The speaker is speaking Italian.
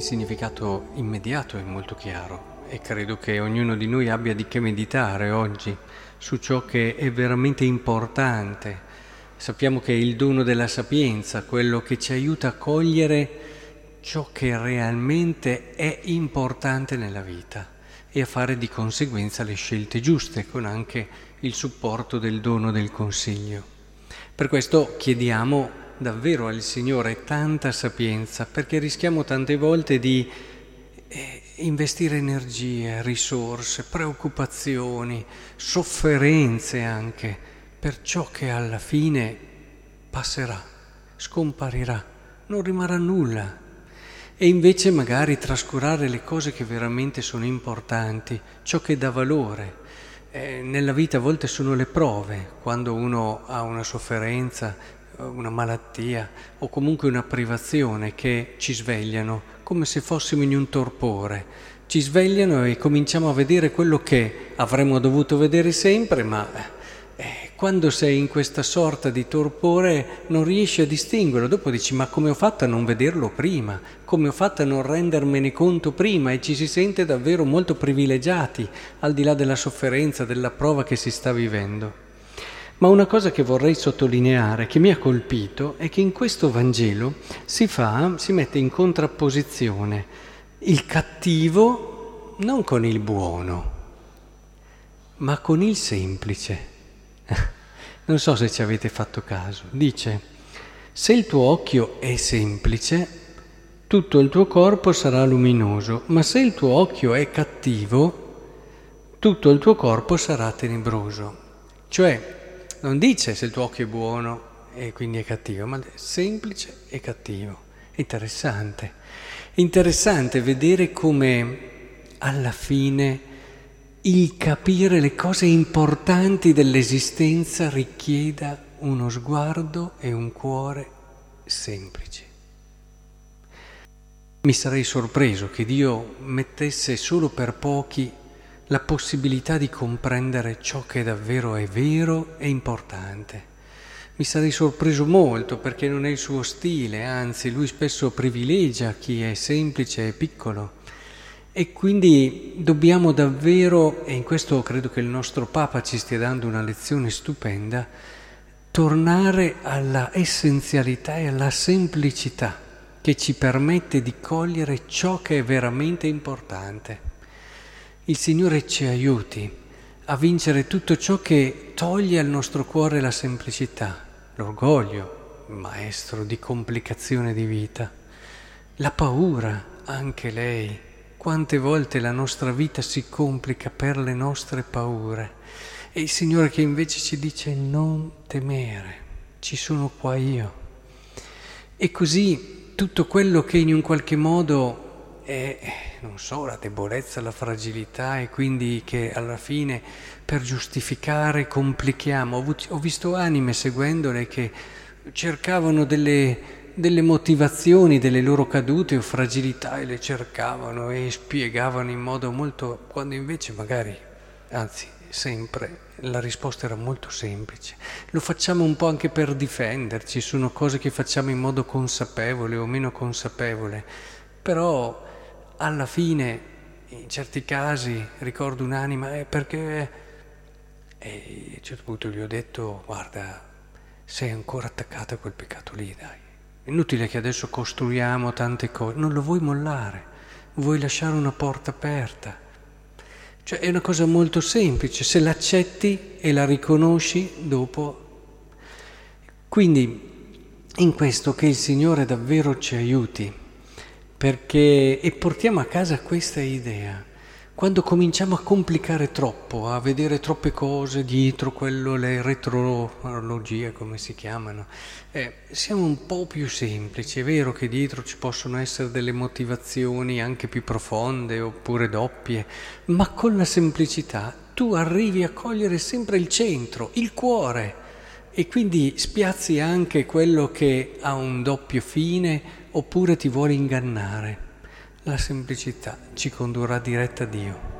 Il significato immediato è molto chiaro e credo che ognuno di noi abbia di che meditare oggi su ciò che è veramente importante. Sappiamo che è il dono della sapienza, quello che ci aiuta a cogliere ciò che realmente è importante nella vita e a fare di conseguenza le scelte giuste con anche il supporto del dono del consiglio. Per questo chiediamo davvero al Signore tanta sapienza, perché rischiamo tante volte di eh, investire energie, risorse, preoccupazioni, sofferenze anche per ciò che alla fine passerà, scomparirà, non rimarrà nulla. E invece magari trascurare le cose che veramente sono importanti, ciò che dà valore. Eh, nella vita a volte sono le prove, quando uno ha una sofferenza, una malattia o comunque una privazione che ci svegliano come se fossimo in un torpore. Ci svegliano e cominciamo a vedere quello che avremmo dovuto vedere sempre, ma eh, quando sei in questa sorta di torpore non riesci a distinguerlo. Dopo dici ma come ho fatto a non vederlo prima? Come ho fatto a non rendermene conto prima? E ci si sente davvero molto privilegiati al di là della sofferenza, della prova che si sta vivendo. Ma una cosa che vorrei sottolineare, che mi ha colpito, è che in questo Vangelo si fa, si mette in contrapposizione il cattivo non con il buono, ma con il semplice. Non so se ci avete fatto caso. Dice, se il tuo occhio è semplice, tutto il tuo corpo sarà luminoso, ma se il tuo occhio è cattivo, tutto il tuo corpo sarà tenebroso. Cioè, non dice se il tuo occhio è buono e quindi è cattivo, ma è semplice e cattivo. Interessante. Interessante vedere come alla fine il capire le cose importanti dell'esistenza richieda uno sguardo e un cuore semplici. Mi sarei sorpreso che Dio mettesse solo per pochi la possibilità di comprendere ciò che davvero è vero e importante. Mi sarei sorpreso molto perché non è il suo stile, anzi lui spesso privilegia chi è semplice e piccolo. E quindi dobbiamo davvero, e in questo credo che il nostro Papa ci stia dando una lezione stupenda, tornare alla essenzialità e alla semplicità che ci permette di cogliere ciò che è veramente importante. Il Signore ci aiuti a vincere tutto ciò che toglie al nostro cuore la semplicità, l'orgoglio, maestro di complicazione di vita, la paura, anche lei. Quante volte la nostra vita si complica per le nostre paure. E il Signore che invece ci dice non temere, ci sono qua io. E così tutto quello che in un qualche modo è, non so, la debolezza, la fragilità e quindi che alla fine per giustificare complichiamo. Ho, visto anime seguendole che cercavano delle, delle motivazioni delle loro cadute o fragilità e le cercavano e spiegavano in modo molto, quando invece magari, anzi sempre, la risposta era molto semplice. Lo facciamo un po' anche per difenderci, sono cose che facciamo in modo consapevole o meno consapevole, però alla fine, in certi casi, ricordo un'anima, è perché... E a un certo punto gli ho detto, guarda, sei ancora attaccata a quel peccato lì, dai. Inutile che adesso costruiamo tante cose, non lo vuoi mollare, vuoi lasciare una porta aperta. Cioè è una cosa molto semplice, se l'accetti e la riconosci dopo. Quindi in questo che il Signore davvero ci aiuti perché, e portiamo a casa questa idea. Quando cominciamo a complicare troppo, a vedere troppe cose dietro quello, le retrologie come si chiamano, eh, siamo un po' più semplici. È vero che dietro ci possono essere delle motivazioni anche più profonde oppure doppie, ma con la semplicità tu arrivi a cogliere sempre il centro, il cuore e quindi spiazzi anche quello che ha un doppio fine oppure ti vuole ingannare. La semplicità ci condurrà diretta a Dio.